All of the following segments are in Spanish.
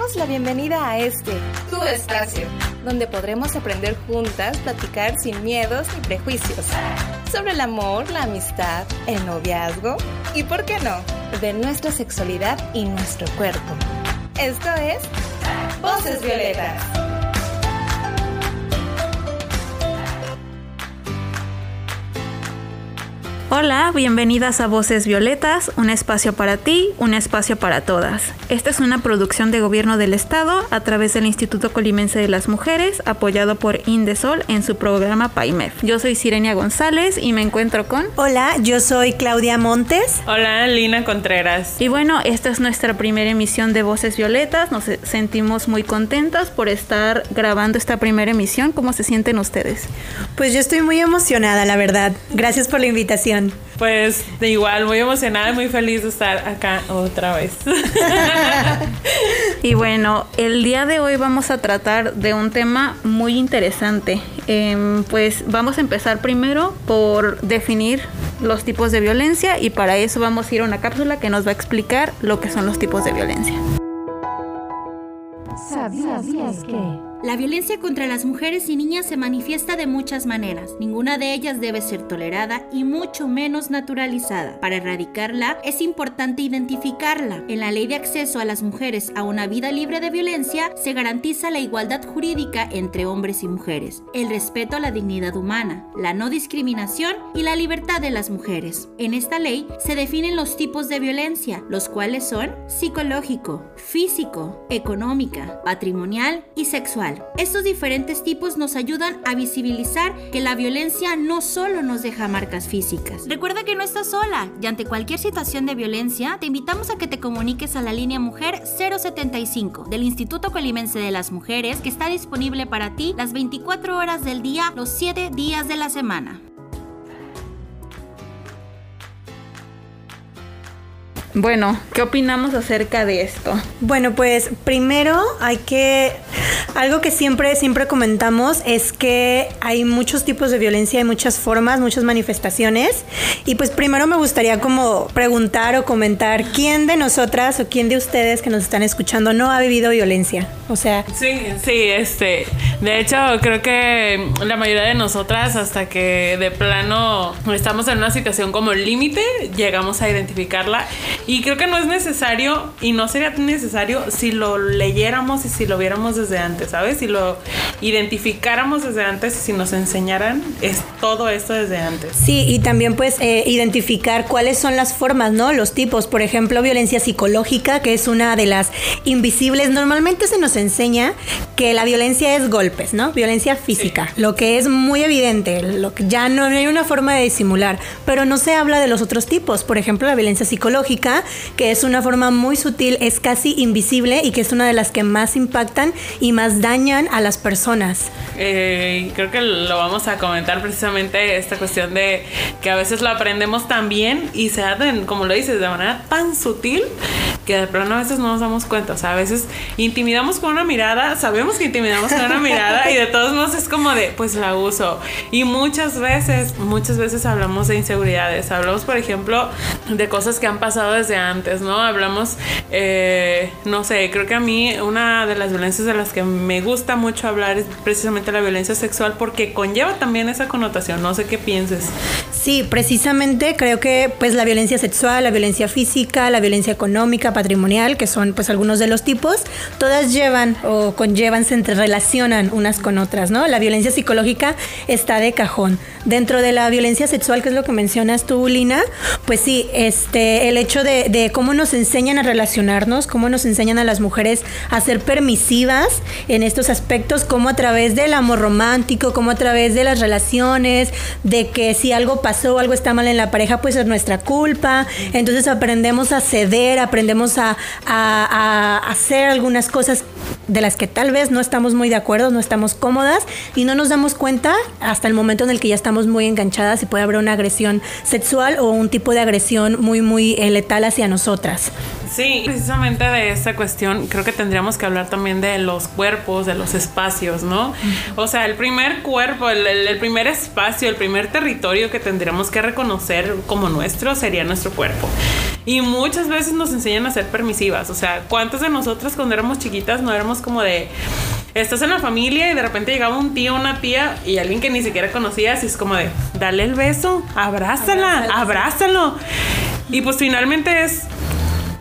damos la bienvenida a este, tu espacio, donde podremos aprender juntas, platicar sin miedos ni prejuicios, sobre el amor, la amistad, el noviazgo y, ¿por qué no?, de nuestra sexualidad y nuestro cuerpo. Esto es Voces Violetas. Hola, bienvenidas a Voces Violetas, un espacio para ti, un espacio para todas. Esta es una producción de Gobierno del Estado a través del Instituto Colimense de las Mujeres, apoyado por Indesol en su programa PAIMEF. Yo soy Sirenia González y me encuentro con... Hola, yo soy Claudia Montes. Hola, Lina Contreras. Y bueno, esta es nuestra primera emisión de Voces Violetas. Nos sentimos muy contentas por estar grabando esta primera emisión. ¿Cómo se sienten ustedes? Pues yo estoy muy emocionada, la verdad. Gracias por la invitación. Pues de igual, muy emocionada y muy feliz de estar acá otra vez. y bueno, el día de hoy vamos a tratar de un tema muy interesante. Em, pues vamos a empezar primero por definir los tipos de violencia y para eso vamos a ir a una cápsula que nos va a explicar lo que son los tipos de violencia. ¿Sabías que? La violencia contra las mujeres y niñas se manifiesta de muchas maneras. Ninguna de ellas debe ser tolerada y mucho menos naturalizada. Para erradicarla es importante identificarla. En la ley de acceso a las mujeres a una vida libre de violencia se garantiza la igualdad jurídica entre hombres y mujeres, el respeto a la dignidad humana, la no discriminación y la libertad de las mujeres. En esta ley se definen los tipos de violencia, los cuales son psicológico, físico, económica, patrimonial y sexual. Estos diferentes tipos nos ayudan a visibilizar que la violencia no solo nos deja marcas físicas. Recuerda que no estás sola y ante cualquier situación de violencia te invitamos a que te comuniques a la línea Mujer 075 del Instituto Colimense de las Mujeres que está disponible para ti las 24 horas del día, los 7 días de la semana. Bueno, ¿qué opinamos acerca de esto? Bueno, pues primero hay que algo que siempre siempre comentamos es que hay muchos tipos de violencia, hay muchas formas, muchas manifestaciones y pues primero me gustaría como preguntar o comentar quién de nosotras o quién de ustedes que nos están escuchando no ha vivido violencia. O sea, sí, sí, este, de hecho creo que la mayoría de nosotras hasta que de plano estamos en una situación como límite, llegamos a identificarla y creo que no es necesario y no sería necesario si lo leyéramos y si lo viéramos desde antes, ¿sabes? Si lo identificáramos desde antes y si nos enseñaran es todo esto desde antes. Sí, y también pues eh, identificar cuáles son las formas, ¿no? Los tipos, por ejemplo, violencia psicológica, que es una de las invisibles. Normalmente se nos enseña que la violencia es golpes, ¿no? Violencia física, lo que es muy evidente, lo que ya no hay una forma de disimular, pero no se habla de los otros tipos, por ejemplo, la violencia psicológica que es una forma muy sutil, es casi invisible y que es una de las que más impactan y más dañan a las personas. Eh, creo que lo vamos a comentar precisamente esta cuestión de que a veces lo aprendemos tan bien y se hacen, como lo dices, de manera tan sutil que de pronto a veces no nos damos cuenta. O sea, a veces intimidamos con una mirada, sabemos que intimidamos con una mirada y de todos modos es como de, pues la uso. Y muchas veces, muchas veces hablamos de inseguridades. Hablamos, por ejemplo, de cosas que han pasado desde antes, ¿no? Hablamos, eh, no sé, creo que a mí una de las violencias de las que me gusta mucho hablar es precisamente la violencia sexual porque conlleva también esa connotación. No sé qué pienses. Sí, precisamente creo que pues la violencia sexual, la violencia física, la violencia económica, patrimonial, que son pues algunos de los tipos, todas llevan o conllevan, se entrerelacionan unas con otras, ¿no? La violencia psicológica está de cajón. Dentro de la violencia sexual, que es lo que mencionas tú, Lina, pues sí, este, el hecho de, de cómo nos enseñan a relacionarnos, cómo nos enseñan a las mujeres a ser permisivas en estos aspectos, como a través del amor romántico, como a través de las relaciones, de que si algo pasa pasó, algo está mal en la pareja, pues es nuestra culpa. Entonces aprendemos a ceder, aprendemos a, hacer algunas cosas de las que tal vez no estamos muy de acuerdo, no estamos cómodas y no nos damos cuenta hasta el momento en el que ya estamos muy enganchadas y puede haber una agresión sexual o un tipo de agresión muy, muy eh, letal hacia nosotras. Sí, precisamente de esta cuestión creo que tendríamos que hablar también de los cuerpos, de los espacios, ¿no? O sea, el primer cuerpo, el, primer espacio, el primer territorio que tendríamos que reconocer como nuestro sería nuestro cuerpo. Y muchas veces nos enseñan a ser permisivas. O sea, ¿cuántas de nosotras cuando éramos chiquitas no éramos como de estás en la familia y de repente llegaba un tío, una tía y alguien que ni siquiera conocías y es como de, dale el beso, abrázala, abrázalo. Y pues finalmente es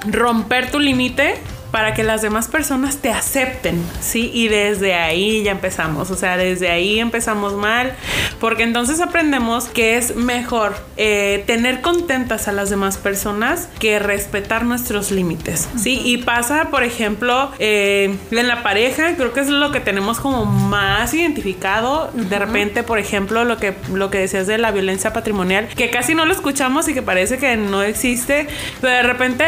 romper tu límite para que las demás personas te acepten, ¿sí? Y desde ahí ya empezamos, o sea, desde ahí empezamos mal, porque entonces aprendemos que es mejor eh, tener contentas a las demás personas que respetar nuestros límites, ¿sí? Y pasa, por ejemplo, eh, en la pareja, creo que es lo que tenemos como más identificado, de repente, por ejemplo, lo que, lo que decías de la violencia patrimonial, que casi no lo escuchamos y que parece que no existe, pero de repente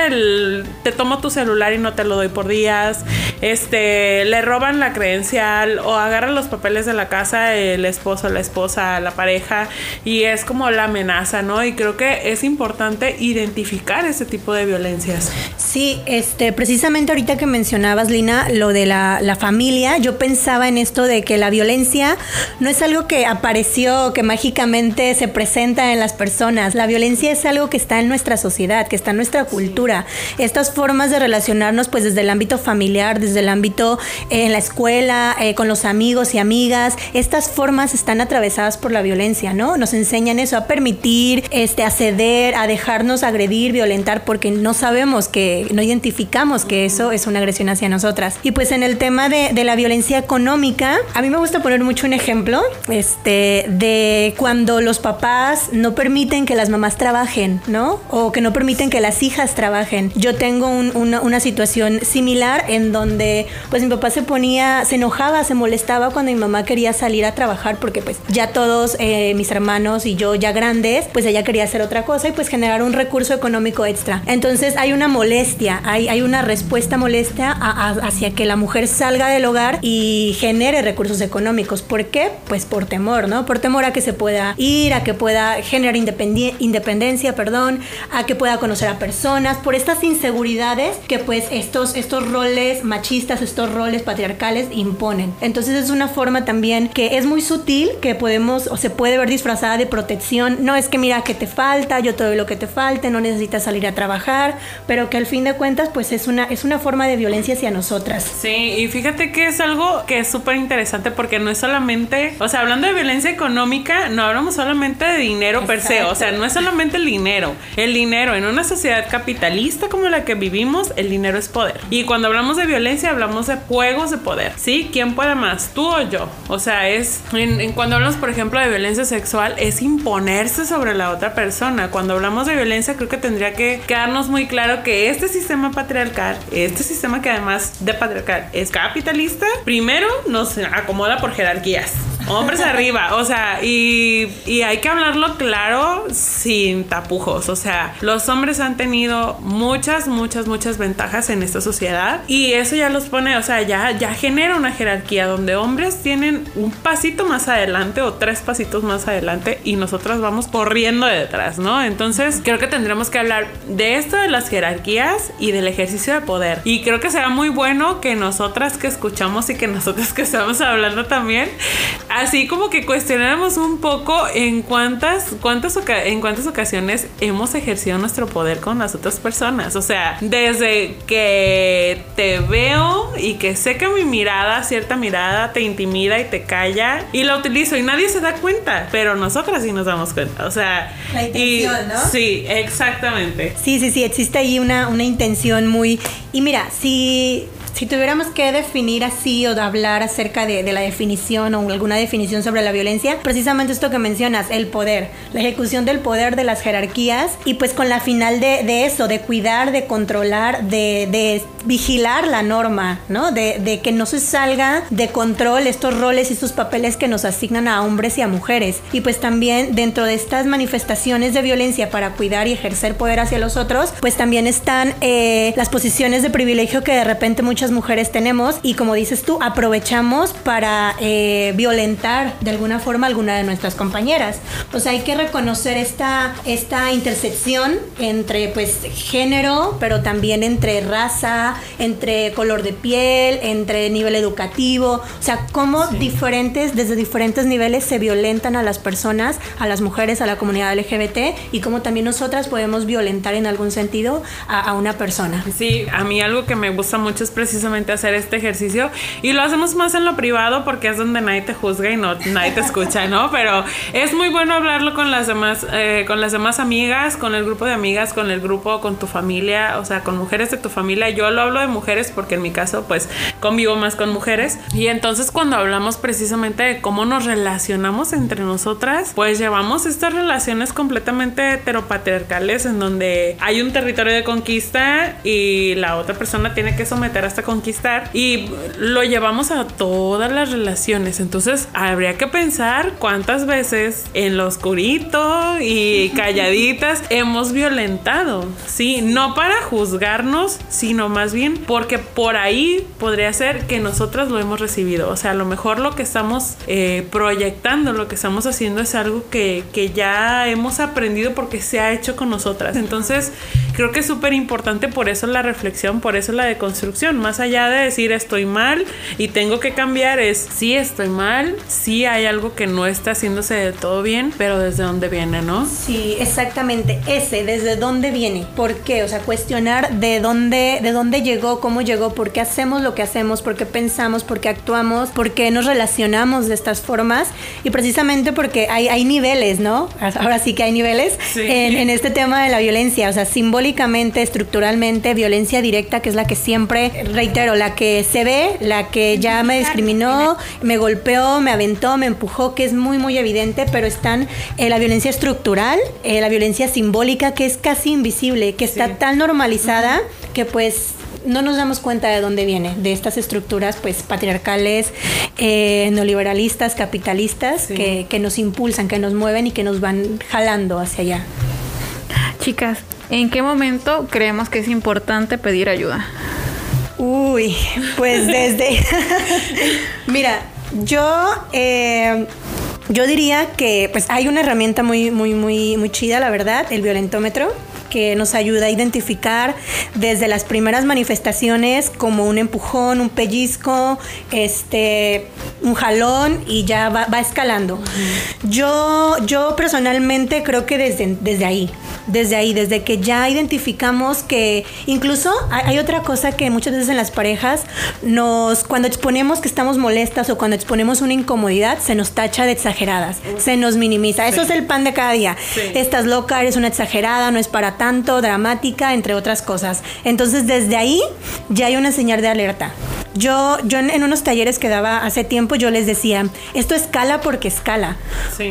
te tomo tu celular y no te lo lo doy por días, este, le roban la credencial o agarran los papeles de la casa el esposo, la esposa, la pareja y es como la amenaza, ¿no? Y creo que es importante identificar ese tipo de violencias. Sí, este, precisamente ahorita que mencionabas, Lina, lo de la, familia, yo pensaba en esto de que la violencia no es algo que apareció, que mágicamente se presenta en las personas. La violencia es algo que está en nuestra sociedad, que está en nuestra cultura. Estas formas de relacionarnos, pues desde el ámbito familiar, desde el ámbito eh, en la escuela, eh, con los amigos y amigas, estas formas están atravesadas por la violencia, ¿no? Nos enseñan eso, a permitir, este, a ceder, a dejarnos agredir, violentar, porque no sabemos que, no identificamos que eso es una agresión hacia nosotras. Y pues en el tema de, la violencia económica, a mí me gusta poner mucho un ejemplo, este, de cuando los papás no permiten que las mamás trabajen, ¿no? O que no permiten que las hijas trabajen. Yo tengo una situación similar en donde pues mi papá se ponía, se enojaba, se molestaba cuando mi mamá quería salir a trabajar porque pues ya todos eh, mis hermanos y yo ya grandes, pues ella quería hacer otra cosa y pues generar un recurso económico extra. Entonces hay una molestia, hay, hay una respuesta molestia hacia que la mujer salga del hogar y genere recursos económicos. ¿Por qué? Pues por temor, ¿no? Por temor a que se pueda ir, a que pueda generar independencia, perdón, a que pueda conocer a personas, por estas inseguridades que pues esto estos, roles machistas, estos roles patriarcales imponen. Entonces es una forma también que es muy sutil, que podemos o se puede ver disfrazada de protección. No es que mira que te falta, yo te doy lo que te falte, no necesitas salir a trabajar, pero que al fin de cuentas pues es una, es una forma de violencia hacia nosotras. Sí, y fíjate que es algo que es súper interesante porque no es solamente, o sea, hablando de violencia económica, no hablamos solamente de dinero per se, o sea, no es solamente el dinero. El dinero en una sociedad capitalista como la que vivimos, el dinero es poder. Y cuando hablamos de violencia, hablamos de juegos de poder, ¿sí? ¿Quién puede más? ¿Tú o yo? O sea, es, en, cuando hablamos, por ejemplo, de violencia sexual, es imponerse sobre la otra persona. Cuando hablamos de violencia, creo que tendría que quedarnos muy claro que este sistema patriarcal, este sistema que además de patriarcal es capitalista, primero nos acomoda por jerarquías hombres arriba, o sea, y, y, hay que hablarlo claro sin tapujos, o sea, los hombres han tenido muchas, muchas, muchas ventajas en esta sociedad y eso ya los pone, o sea, ya, ya genera una jerarquía donde hombres tienen un pasito más adelante o tres pasitos más adelante y nosotras vamos corriendo detrás, ¿no? Entonces, creo que tendremos que hablar de esto de las jerarquías y del ejercicio de poder. Y creo que será muy bueno que nosotras que escuchamos y que nosotras que estamos hablando también, así como que cuestionáramos un poco en cuántas, cuántas, en cuántas ocasiones hemos ejercido nuestro poder con las otras personas. O sea, desde que te veo y que sé que mi mirada, cierta mirada, te intimida y te calla y la utilizo y nadie se da cuenta, pero nosotras sí nos damos cuenta. O sea, la intención, ¿no? Sí, exactamente. Sí, sí, sí, existe ahí una, una intención muy... Y mira, si si tuviéramos que definir así o de hablar acerca de, la definición o alguna definición sobre la violencia, precisamente esto que mencionas, el poder, la ejecución del poder de las jerarquías y pues con la final de, eso, de cuidar, de controlar, de, vigilar la norma, ¿no? De, que no se salga de control estos roles y estos papeles que nos asignan a hombres y a mujeres. Y pues también dentro de estas manifestaciones de violencia para cuidar y ejercer poder hacia los otros, pues también están eh, las posiciones de privilegio que de repente muchas muchas mujeres tenemos y como dices tú, aprovechamos para eh, violentar de alguna forma a alguna de nuestras compañeras. O sea, hay que reconocer esta, esta intersección entre pues género, pero también entre raza, entre color de piel, entre nivel educativo, o sea, cómo diferentes, desde diferentes niveles se violentan a las personas, a las mujeres, a la comunidad LGBT y cómo también nosotras podemos violentar en algún sentido a, una persona. Sí, a mí algo que me gusta mucho es precisamente hacer este ejercicio y lo hacemos más en lo privado porque es donde nadie te juzga y no nadie te escucha, ¿no? Pero es muy bueno hablarlo con las demás, eh, con las demás amigas, con el grupo de amigas, con el grupo, con tu familia, o sea, con mujeres de tu familia. Yo lo hablo de mujeres porque en mi caso, pues, convivo más con mujeres. Y entonces cuando hablamos precisamente de cómo nos relacionamos entre nosotras, pues llevamos estas relaciones completamente heteropatriarcales en donde hay un territorio de conquista y la otra persona tiene que someter hasta conquistar y lo llevamos a todas las relaciones. Entonces habría que pensar cuántas veces en lo oscurito y calladitas hemos violentado, ¿sí? No para juzgarnos, sino más bien porque por ahí podría ser que nosotras lo hemos recibido. O sea, a lo mejor lo que estamos eh, proyectando, lo que estamos haciendo es algo que, que ya hemos aprendido porque se ha hecho con nosotras. Entonces, creo que es súper importante por eso la reflexión, por eso la deconstrucción. Más allá de decir estoy mal y tengo que cambiar, es sí estoy mal, sí hay algo que no está haciéndose de todo bien, pero desde dónde viene, ¿no? Sí, exactamente. Ese, desde dónde viene, por qué, o sea, cuestionar de dónde, de dónde llegó, cómo llegó, por qué hacemos lo que hacemos, por qué pensamos, por qué actuamos, por qué nos relacionamos de estas formas y precisamente porque hay, hay niveles, ¿no? Ahora sí que hay niveles en, en este tema de la violencia, o sea, simbólicamente, estructuralmente, violencia directa, que es la que siempre, reitero, la que se ve, la que ya me discriminó, me golpeó, me aventó, me empujó, que es muy, muy evidente, pero están eh, la violencia estructural, eh, la violencia simbólica, que es casi invisible, que está tan normalizada que pues no nos damos cuenta de dónde viene, de estas estructuras pues patriarcales, eh, neoliberalistas, capitalistas, que, que nos impulsan, que nos mueven y que nos van jalando hacia allá. Chicas, ¿en qué momento creemos que es importante pedir ayuda? Uy, pues desde... Mira, yo... Eh, yo diría que pues hay una herramienta muy, muy, muy, muy chida, la verdad, el violentómetro que nos ayuda a identificar desde las primeras manifestaciones como un empujón, un pellizco, este, un jalón y ya va, escalando. Yo, yo personalmente creo que desde, desde ahí, desde ahí, desde que ya identificamos que incluso hay, otra cosa que muchas veces en las parejas nos, cuando exponemos que estamos molestas o cuando exponemos una incomodidad, se nos tacha de exageradas, se nos minimiza. Eso es el pan de cada día. Estás loca, eres una exagerada, no es para tanto, dramática, entre otras cosas. Entonces desde ahí ya hay una señal de alerta. Yo, yo en, unos talleres que daba hace tiempo, yo les decía, esto escala porque escala.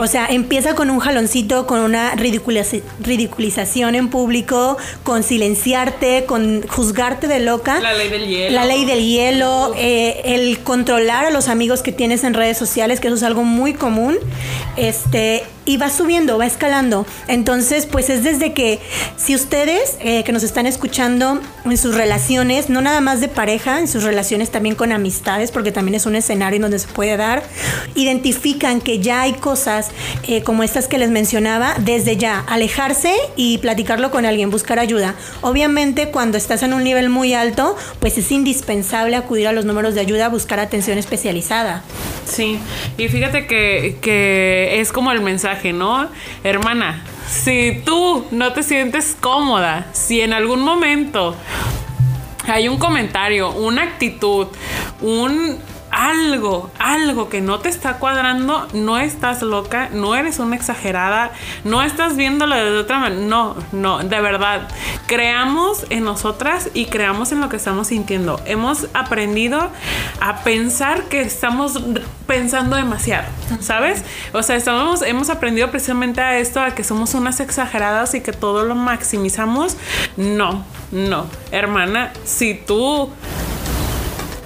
O sea, empieza con un jaloncito, con una ridiculización en público, con silenciarte, con juzgarte de loca. La ley del hielo. La ley del hielo, eh, el controlar a los amigos que tienes en redes sociales, que eso es algo muy común. Este, y va subiendo, va escalando. Entonces, pues es desde que si ustedes eh, que nos están escuchando en sus relaciones, no nada más de pareja, en sus relaciones también con amistades, porque también es un escenario en donde se puede dar, identifican que ya hay cosas eh, como estas que les mencionaba, desde ya, alejarse y platicarlo con alguien, buscar ayuda. Obviamente, cuando estás en un nivel muy alto, pues es indispensable acudir a los números de ayuda, buscar atención especializada. Sí, y fíjate que, que es como el mensaje ¿no? Hermana, si tú no te sientes cómoda, si en algún momento hay un comentario, una actitud, un algo, algo que no te está cuadrando, no estás loca, no eres una exagerada, no estás viéndolo de otra manera. No, no, de verdad. Creamos en nosotras y creamos en lo que estamos sintiendo. Hemos aprendido a pensar que estamos pensando demasiado, ¿sabes? O sea, estamos, hemos aprendido precisamente a esto, a que somos unas exageradas y que todo lo maximizamos. No, no, hermana, si tú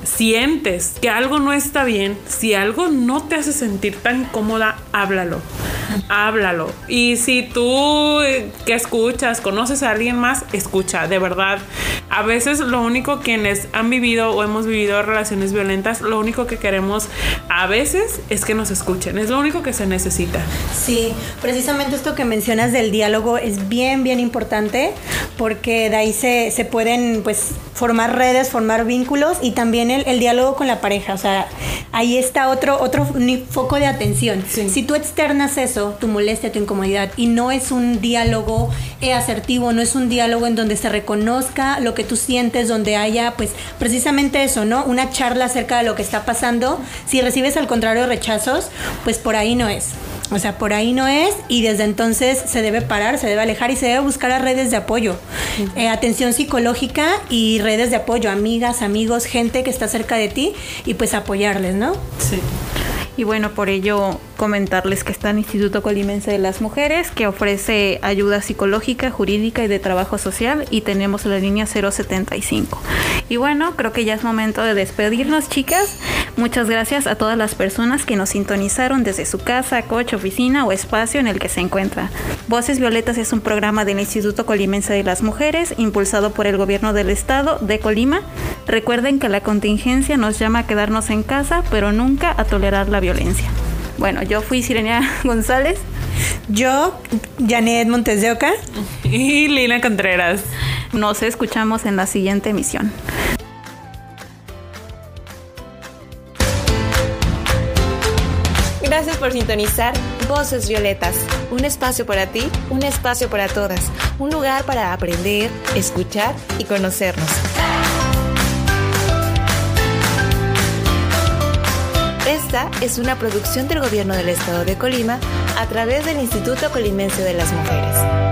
sientes que algo no está bien, si algo no te hace sentir tan cómoda, háblalo. Háblalo. Y si tú eh, que escuchas, conoces a alguien más, escucha, de verdad. A veces lo único quienes han vivido o hemos vivido relaciones violentas, lo único que queremos a veces es que nos escuchen, es lo único que se necesita. Sí, precisamente esto que mencionas del diálogo es bien, bien importante porque de ahí se, se pueden pues formar redes, formar vínculos y también el, el, diálogo con la pareja, o sea, ahí está otro, otro foco de atención. Sí. Si tú externas eso, tu molestia, tu incomodidad, y no es un diálogo asertivo, no es un diálogo en donde se reconozca lo que tú sientes, donde haya pues precisamente eso, ¿no? Una charla acerca de lo que está pasando, si recibes al contrario rechazos, pues por ahí no es. O sea, por ahí no es y desde entonces se debe parar, se debe alejar y se debe buscar a redes de apoyo, eh, atención psicológica y redes de apoyo, amigas, amigos, gente que está cerca de ti y pues apoyarles, ¿no? Sí. Y bueno, por ello comentarles que está el Instituto Colimense de las Mujeres, que ofrece ayuda psicológica, jurídica y de trabajo social, y tenemos la línea 075. Y bueno, creo que ya es momento de despedirnos, chicas. Muchas gracias a todas las personas que nos sintonizaron desde su casa, coche, oficina o espacio en el que se encuentra. Voces Violetas es un programa del Instituto Colimense de las Mujeres, impulsado por el gobierno del estado de Colima. Recuerden que la contingencia nos llama a quedarnos en casa, pero nunca a tolerar la violencia. Bueno, yo fui Sirenia González. Yo, Janet Montes de Oca. Y Lina Contreras. Nos escuchamos en la siguiente emisión. Gracias por sintonizar Voces Violetas, un espacio para ti, un espacio para todas, un lugar para aprender, escuchar y conocernos. Es una producción del Gobierno del Estado de Colima a través del Instituto Colimense de las Mujeres.